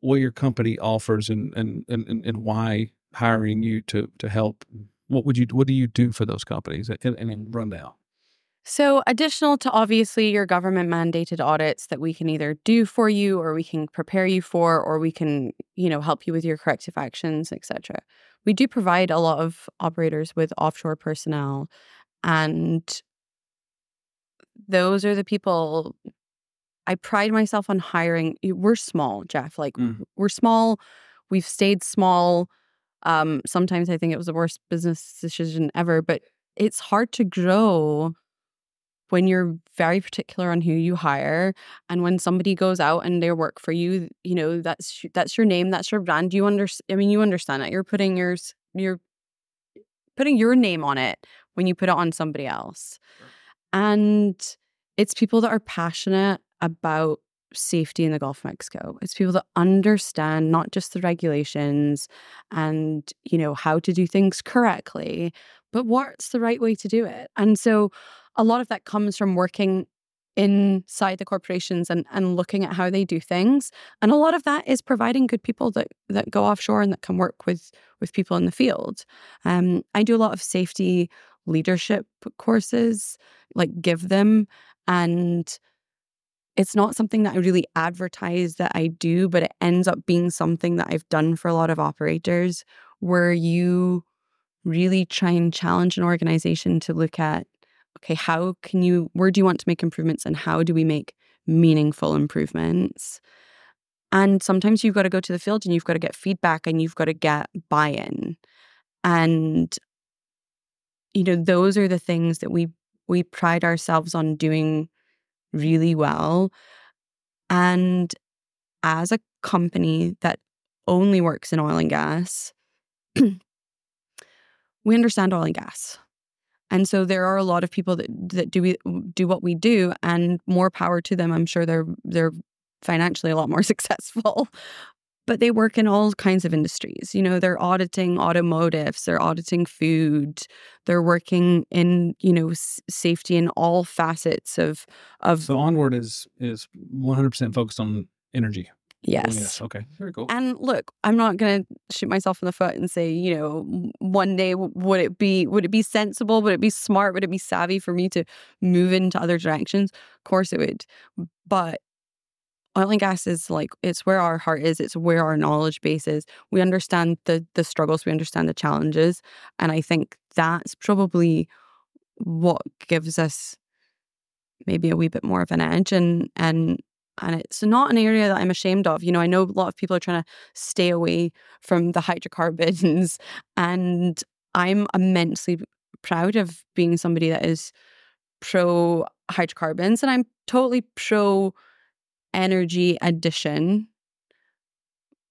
[SPEAKER 2] what your company offers and and and, and why hiring you to to help what would you what do you do for those companies and, and rundown?
[SPEAKER 3] So additional to obviously your government mandated audits that we can either do for you or we can prepare you for or we can you know help you with your corrective actions etc we do provide a lot of operators with offshore personnel and those are the people I pride myself on hiring. We're small, Jeff. Like mm. we're small. We've stayed small. Um, sometimes I think it was the worst business decision ever, but it's hard to grow when you're very particular on who you hire and when somebody goes out and they work for you you know that's that's your name that's your brand you understand i mean you understand that you're putting yours you're putting your name on it when you put it on somebody else and it's people that are passionate about safety in the Gulf of Mexico. It's people that understand not just the regulations and, you know, how to do things correctly, but what's the right way to do it. And so a lot of that comes from working inside the corporations and, and looking at how they do things. And a lot of that is providing good people that, that go offshore and that can work with with people in the field. Um, I do a lot of safety leadership courses, like give them and it's not something that I really advertise that I do, but it ends up being something that I've done for a lot of operators where you really try and challenge an organization to look at okay, how can you, where do you want to make improvements and how do we make meaningful improvements? And sometimes you've got to go to the field and you've got to get feedback and you've got to get buy in. And, you know, those are the things that we we pride ourselves on doing really well. And as a company that only works in oil and gas, we understand oil and gas. And so there are a lot of people that that do we, do what we do and more power to them. I'm sure they're they're financially a lot more successful but they work in all kinds of industries. You know, they're auditing automotives, they're auditing food, they're working in you know s- safety in all facets of of.
[SPEAKER 2] So onward is is one hundred percent focused on energy.
[SPEAKER 3] Oh, yes. Yes.
[SPEAKER 2] Okay. Very cool.
[SPEAKER 3] And look, I'm not going to shoot myself in the foot and say, you know, one day would it be would it be sensible? Would it be smart? Would it be savvy for me to move into other directions? Of course it would. But oil and gas is like it's where our heart is. It's where our knowledge base is. We understand the the struggles. We understand the challenges, and I think that's probably what gives us maybe a wee bit more of an edge and and and it's not an area that I'm ashamed of. You know, I know a lot of people are trying to stay away from the hydrocarbons, and I'm immensely proud of being somebody that is pro hydrocarbons, and I'm totally pro energy addition.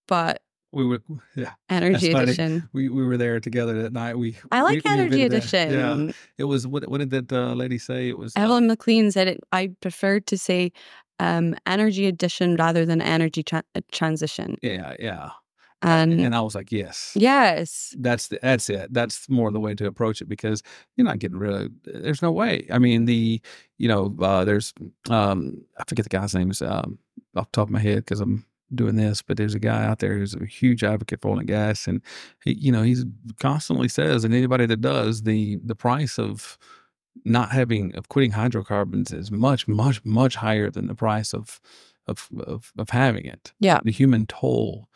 [SPEAKER 3] But
[SPEAKER 2] we were yeah.
[SPEAKER 3] energy addition.
[SPEAKER 2] We we were there together that night. We
[SPEAKER 3] I like
[SPEAKER 2] we, we
[SPEAKER 3] energy
[SPEAKER 2] that.
[SPEAKER 3] addition.
[SPEAKER 2] Yeah. It was what what did that uh, lady say? It was uh,
[SPEAKER 3] Evelyn McLean said it. I preferred to say um, energy addition rather than energy tra- uh, transition.
[SPEAKER 2] yeah yeah.
[SPEAKER 3] And,
[SPEAKER 2] And I was like, yes.
[SPEAKER 3] yes,
[SPEAKER 2] That's the, that's it. That's more the way to approach it because you're not getting rid of. There's no way. I mean, the you know, uh, there's um, I forget the guy's name is um, off the top of my head because I'm doing this, but there's a guy out there who's a huge advocate for oil and gas, and he, you know, he's constantly says, and anybody that does, the the price of not having of quitting hydrocarbons is much much much higher than the price of of of, of having it.
[SPEAKER 3] Yeah.
[SPEAKER 2] the human toll.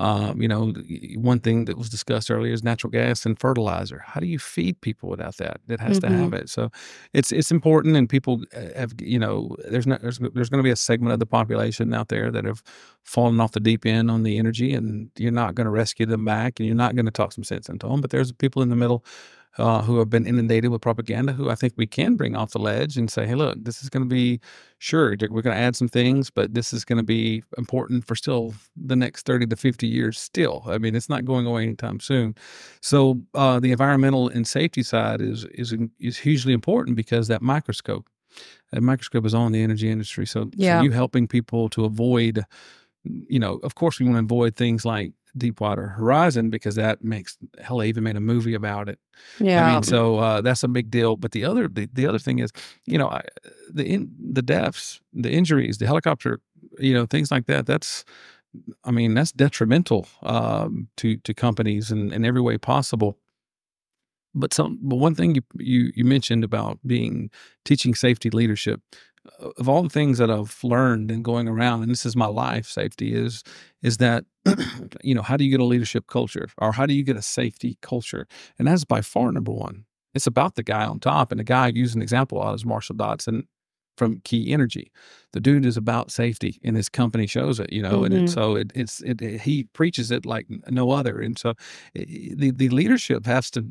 [SPEAKER 2] Um, you know, one thing that was discussed earlier is natural gas and fertilizer. How do you feed people without that? It has to have it. So it's it's important, and people uh, have you know, there's not there's there's going to be a segment of the population out there that have fallen off the deep end on the energy, and you're not going to rescue them back, and you're not going to talk some sense into them. But there's people in the middle uh, who have been inundated with propaganda who I think we can bring off the ledge and say, hey, look, this is going to be sure, we're going to add some things, but this is going to be important for still the next 30 to 50 years still. I mean, it's not going away anytime soon. So uh, the environmental and safety side is, is, is hugely important because that microscope, that microscope is on the energy industry. So,
[SPEAKER 3] Yeah.
[SPEAKER 2] so you helping people to avoid, you know, of course we want to avoid things like Deepwater Horizon because that makes hell. They even made a movie about it.
[SPEAKER 3] yeah,
[SPEAKER 2] I mean, so uh, that's a big deal. But the other, the, the other thing is, you know, I, the in, the deaths, the injuries, the helicopter, you know, things like that. That's, I mean, that's detrimental um, to to companies in, in every way possible. But some, but one thing you you you mentioned about being teaching safety leadership. Uh, Of all the things that I've learned and going around, and this is my life safety is is that you know how do you get a leadership culture or how do you get a safety culture? And that's by far number one. It's about the guy on top and the guy I use an example of is marshall Dodson from key energy. The dude is about safety and his company shows it you know and
[SPEAKER 3] Mhm.
[SPEAKER 2] it, so it, it's it, it- he preaches it like no other and so the the leadership has to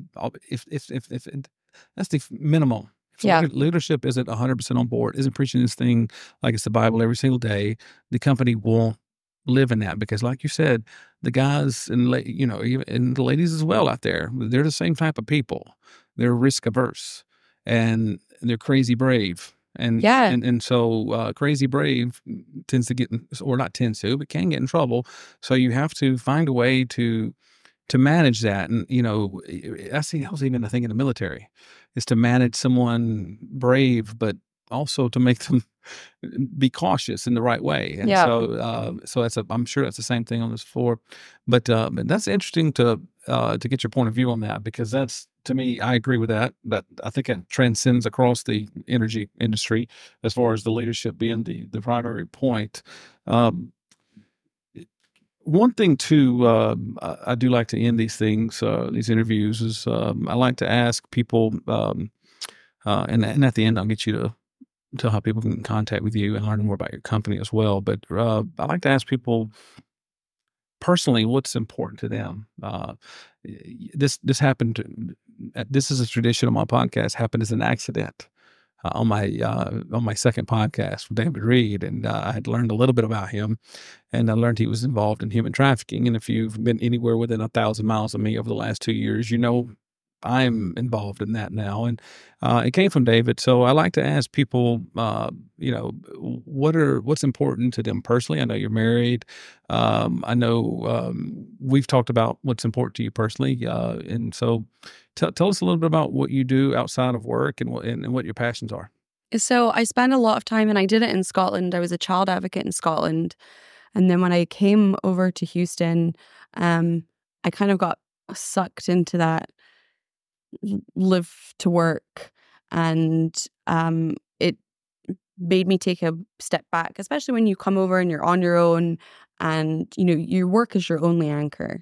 [SPEAKER 2] if if if, if it, that's the minimum if
[SPEAKER 3] Yeah.
[SPEAKER 2] leadership isn't 100% on board isn't preaching this thing like it's the bible every single day. The company won't live in that because like you said the guys and la- you know even and the ladies as well out there they're the same type of people. They're risk averse and they're crazy brave. And
[SPEAKER 3] Yeah.
[SPEAKER 2] and, and so uh, crazy brave tends to get in, or not tends to but can get in trouble. So you have to find a way to to manage that. And you know that's the- that was even a thing in the military is to manage someone brave but also to make them be cautious in the right way and
[SPEAKER 3] Yeah.
[SPEAKER 2] so uh, so that's a i'm sure that's the same thing on this floor but uh, but that's interesting to uh, to get your point of view on that because that's to me i agree with that but i think it transcends across the energy industry as far as the leadership being the the primary point um, one thing too, um, I, do like to end these things, uh, these interviews, is um, I like to ask people, um, uh, and and at the end I'll get you to tell how people can contact with you and learn more about your company as well. But uh, I like to ask people personally what's important to them. Uh, this this happened. This is a tradition of my podcast. Happened as an accident uh, on my uh, on my second podcast with David Reed, and uh, I had learned a little bit about him, and I learned he was involved in human trafficking. And if you've been anywhere within a thousand miles of me over the last two years, you know I'm involved in that now, and uh, it came from David. So I like to ask people, uh, you know, what are what's important to them personally. I know you're married. Um, I know um, we've talked about what's important to you personally, uh, and so tell tell us a little bit about what you do outside of work and what and, and what your passions are.
[SPEAKER 3] So I spend a lot of time, and I did it in Scotland. I was a child advocate in Scotland. And then when I came over to Houston, um, I kind of got sucked into that live to work and um, it made me take a step back especially when you come over and you're on your own and you know your work is your only anchor.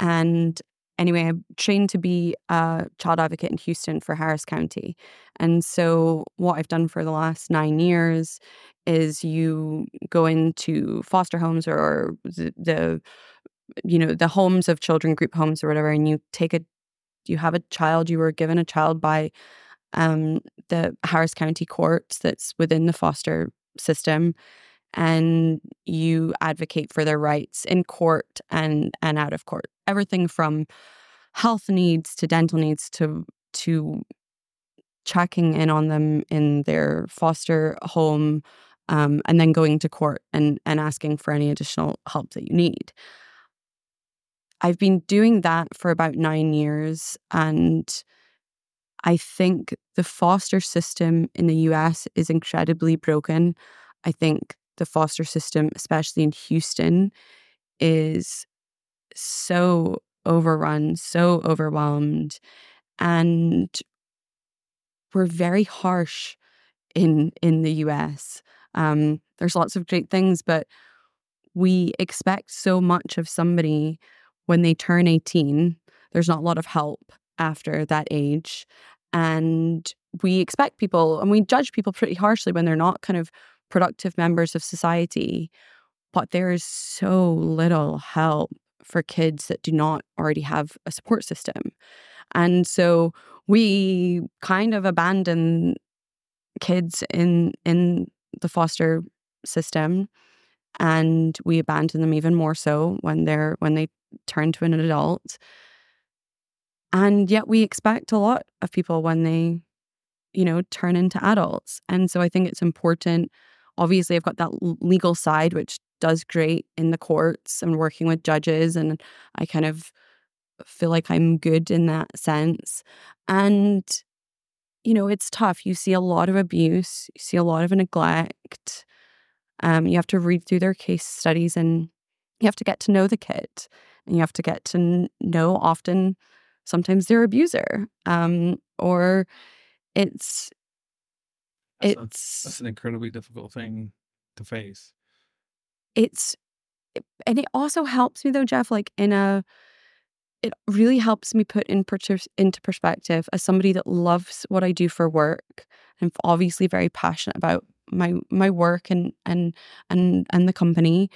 [SPEAKER 3] And anyway i'm trained to be a child advocate in houston for harris county and so what i've done for the last nine years is you go into foster homes or the, the you know the homes of children group homes or whatever and you take a you have a child? You were given a child by um, the harris county courts that's within the foster system and you advocate for their rights in court and and out of court. Everything from health needs to dental needs to to checking in on them in their foster home um, and then going to court and and asking for any additional help that you need I've been doing that for about nine years. And I think the foster system in the US is incredibly broken. I think the foster system, especially in Houston, is so overrun, so overwhelmed. And we're very harsh in in the US. Um, there's lots of great things, but we expect so much of somebody when they turn 18, there's not a lot of help after that age. And we expect people and we judge people pretty harshly when they're not kind of productive members of society. But there is so little help for kids that do not already have a support system. And so we kind of abandon kids in in the foster system and we abandon them even more so when they're when they turn to an adult. And yet we expect a lot of people when they, you know, turn into adults. And so I think it's important. Obviously, I've got that legal side, which does great in the courts and working with judges. And I kind of feel like I'm good in that sense. And, you know, it's tough. You see a lot of abuse, you see a lot of neglect. Um, you have to read through their case studies and you have to get to know the kid and you have to get to know often sometimes their abuser um, or it's
[SPEAKER 2] that's
[SPEAKER 3] it's
[SPEAKER 2] a, that's an incredibly difficult thing to face
[SPEAKER 3] it's and it also helps me though jeff like in a it really helps me put in into perspective as somebody that loves what I do for work. I'm obviously very passionate about my my work and and and and the company,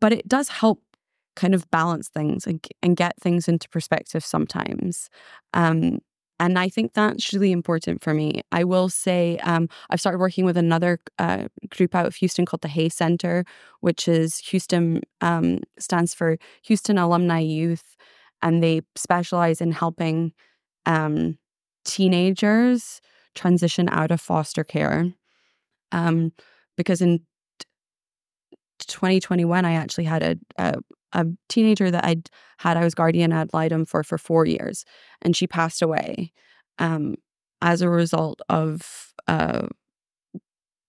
[SPEAKER 3] but it does help kind of balance things and, and get things into perspective sometimes. Um, and I think that's really important for me. I will say um, I've started working with another uh, group out of Houston called the Hay Center, which is Houston um, stands for Houston Alumni Youth, and they specialize in helping um, teenagers transition out of foster care. Um, because in 2021, I actually had a, a, a teenager that I'd had, I was guardian ad litem for for four years, and she passed away um, as a result of, uh,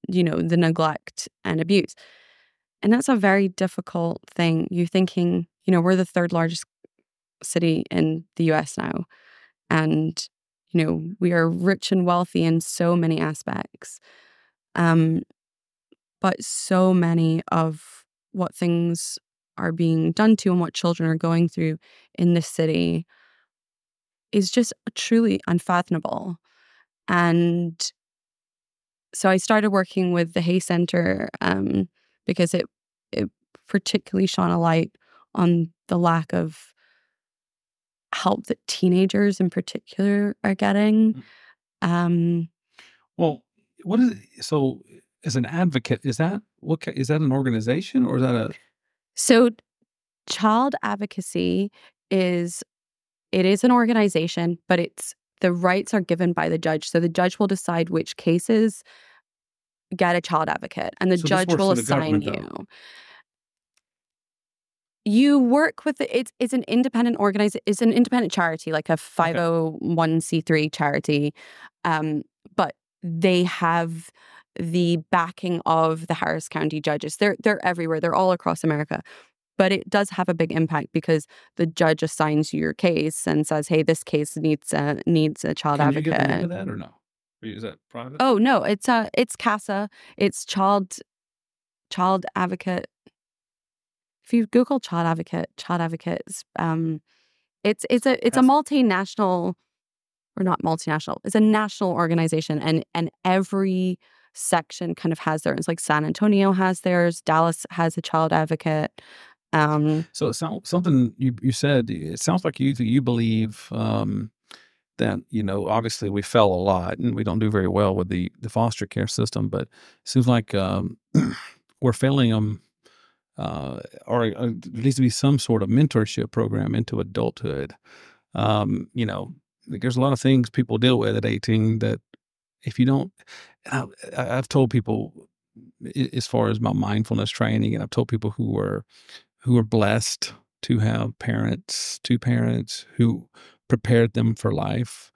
[SPEAKER 3] you know, the neglect and abuse. And that's a very difficult thing. You're thinking, you know, we're the third largest city in the US now. And, you know, we are rich and wealthy in so many aspects. Um, but so many of what things are being done to and what children are going through in this city is just truly unfathomable. And so I started working with the Hay Center um, because it it particularly shone a light on the lack of help that teenagers in particular are getting. Mm. Um,
[SPEAKER 2] well, what is it? So, as an advocate, is that what is that an organization or is that a?
[SPEAKER 3] So, child advocacy is it is an organization, but it's the rights are given by the judge. So the judge will decide which cases get a child advocate, and the so judge will assign you. Though you work with the, it's it's an independent organization it's an independent charity like a 501c3 charity um, but they have the backing of the Harris County judges. They're they're everywhere. They're all across America. But it does have a big impact because the judge assigns you your case and says, "Hey, this case needs a needs a child
[SPEAKER 2] Can
[SPEAKER 3] advocate."
[SPEAKER 2] you get the that or no? Is that private?
[SPEAKER 3] Oh no, it's uh it's CASA. It's child child advocate. If you Google child advocate, child advocates, um, it's it's a it's a multinational or not multinational. It's a national organization, and and every section kind of has theirs. Like San Antonio has theirs. Dallas has a child advocate. Um,
[SPEAKER 2] So it sounds something you you said. It sounds like you you believe um, that you know obviously we fell a lot and we don't do very well with the the foster care system, but it seems like um, we're failing them. Uh, or, or there needs to be some sort of mentorship program into adulthood. Um, you know, there's a lot of things people deal with at 18 that if you don't, I, I've told people as far as my mindfulness training, and I've told people who are who are blessed to have parents, two parents who prepared them for life,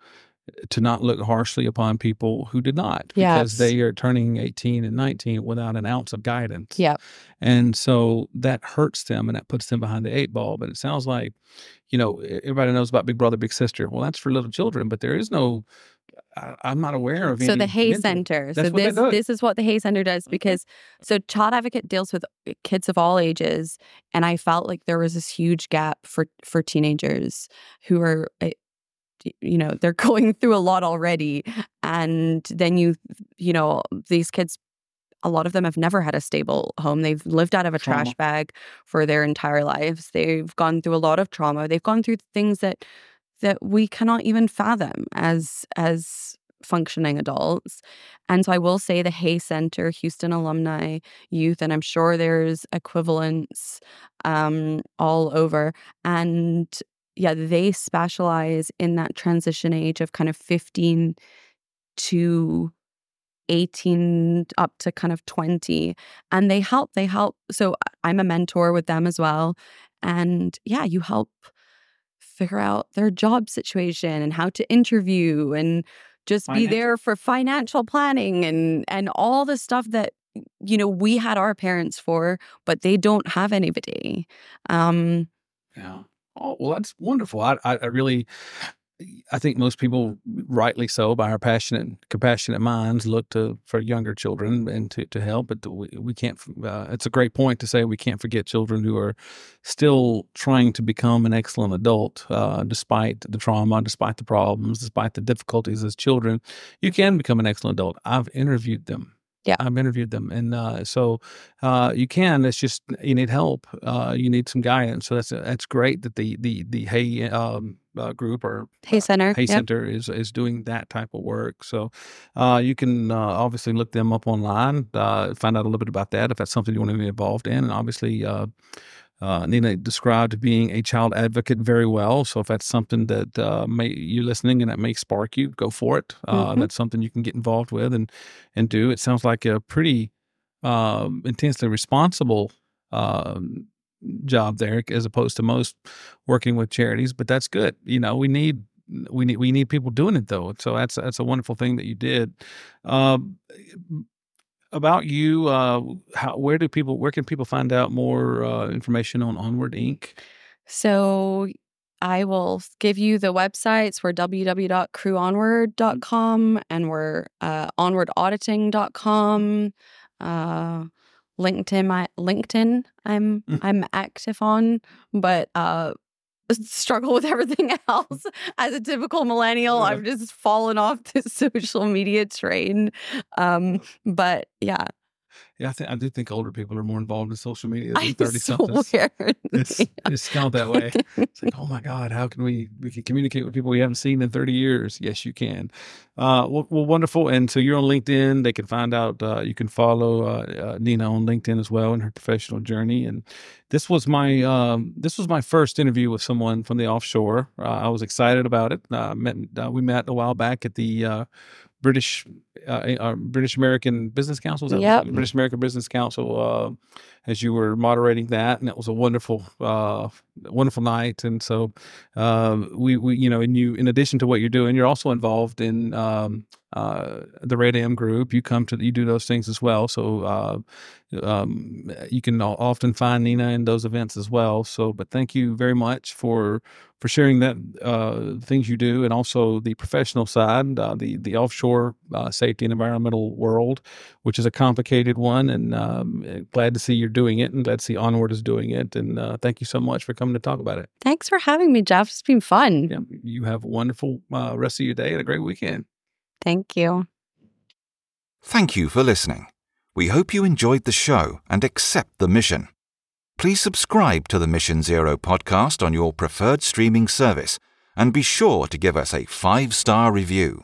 [SPEAKER 2] eh, to not look harshly upon people who did not, because
[SPEAKER 3] Yes.
[SPEAKER 2] they are turning 18 and 19 without an ounce of guidance.
[SPEAKER 3] Yep.
[SPEAKER 2] And so that hurts them and that puts them behind the eight ball. But it sounds like, you know, everybody knows about Big Brother, Big Sister. Well, that's for little children, but there is no, I, I'm not aware of any.
[SPEAKER 3] So the Hay Center.
[SPEAKER 2] That's
[SPEAKER 3] so this this is what the Hay Center does because so Child Advocate deals with uh, kids of all ages, and I felt like there was this huge gap for for teenagers who are. uh, You know, they're going through a lot already. And then you, you know, these kids, a lot of them have never had a stable home. They've lived out of a
[SPEAKER 2] Trauma.
[SPEAKER 3] trash bag for their entire lives. They've gone through a lot of trauma. They've gone through things that that we cannot even fathom as as functioning adults. And so I will say the Hay Center, Houston alumni youth, and I'm sure there's equivalents um, all over. And yeah, they specialize in that transition age of kind of 15 to 18 up to kind of 20 and they help they help so i'm a mentor with them as well and yeah you help figure out their job situation and how to interview and just be there for financial planning and and all the stuff that you know we had our parents for but they don't have anybody um
[SPEAKER 2] Yeah. Oh well, that's wonderful. I, I, I really, I think most people, rightly so, by our passionate, compassionate minds, look to for younger children and to, to help. But we, we can't. Uh, it's a great point to say we can't forget children who are still trying to become an excellent adult, uh, despite the trauma, despite the problems, despite the difficulties as children. You can become an excellent adult. I've interviewed them.
[SPEAKER 3] Yeah.
[SPEAKER 2] I've interviewed them, and uh, so uh, you can. It's just you need help. Uh, you need some guidance. So that's that's great that the the the Hay um, uh, group or
[SPEAKER 3] Hay Center
[SPEAKER 2] Hay
[SPEAKER 3] yep.
[SPEAKER 2] Center is is doing that type of work. So uh, you can uh, obviously look them up online, uh, find out a little bit about that if that's something you want to be involved in, and obviously. Uh, uh, Nina described being a child advocate very well. So if that's something that uh, may you're listening and that may spark you, go for it. Uh,
[SPEAKER 3] Mhm.
[SPEAKER 2] That's something you can get involved with and and do. It sounds like a pretty um, intensely responsible um, job there, as opposed to most working with charities. But that's good. You know, we need we need we need people doing it though. So that's that's a wonderful thing that you did. Um, about you, uh, how where do people where can people find out more uh, information on Onward Inc.
[SPEAKER 3] So I will give you the websites. We're www.crewonward.com and we're uh, onwardauditing.com. Uh, LinkedIn, I, LinkedIn, I'm
[SPEAKER 2] Mm.
[SPEAKER 3] I'm active on, but uh, struggle with everything else. As a typical millennial. I've just fallen off the social media train. Um, but yeah,
[SPEAKER 2] Yeah, I think I do think older people are more involved in social media than thirty somethings. It's it's kind of that way. It's like, oh my God, how can we we can communicate with people we haven't seen in 30 years? Yes, you can. Uh, well, well, wonderful. And so you're on LinkedIn. They can find out. Uh, you can follow uh, uh, Nina on LinkedIn as well in her professional journey. And this was my um, this was my first interview with someone from the offshore. Uh, I was excited about it. Uh, met uh, we met a while back at the uh, British uh, uh, British American Business Council. Is that what it's
[SPEAKER 3] Yep.
[SPEAKER 2] called? British American Business Council uh, as you were moderating that, and it was a wonderful, uh, wonderful night. And so, um, we, we, you know, and you, in addition to what you're doing, you're also involved in um, uh, the Red M group. You come to, you do those things as well. So, uh, um, you can often find Nina in those events as well. So, but thank you very much for for sharing that uh, things you do, and also the professional side, uh, the the offshore uh, safety and environmental world, which is a complicated one. And um, glad to see you're doing it, and glad to see Onward is doing it. And uh, thank you so much for coming to talk about it.
[SPEAKER 3] Thanks for having me, Jeff. It's been fun.
[SPEAKER 2] Yeah, you have a wonderful uh, rest of your day and a great weekend.
[SPEAKER 3] Thank you.
[SPEAKER 1] Thank you for listening. We hope you enjoyed the show and accept the mission. Please subscribe to the Mission Zero podcast on your preferred streaming service and be sure to give us a five star review.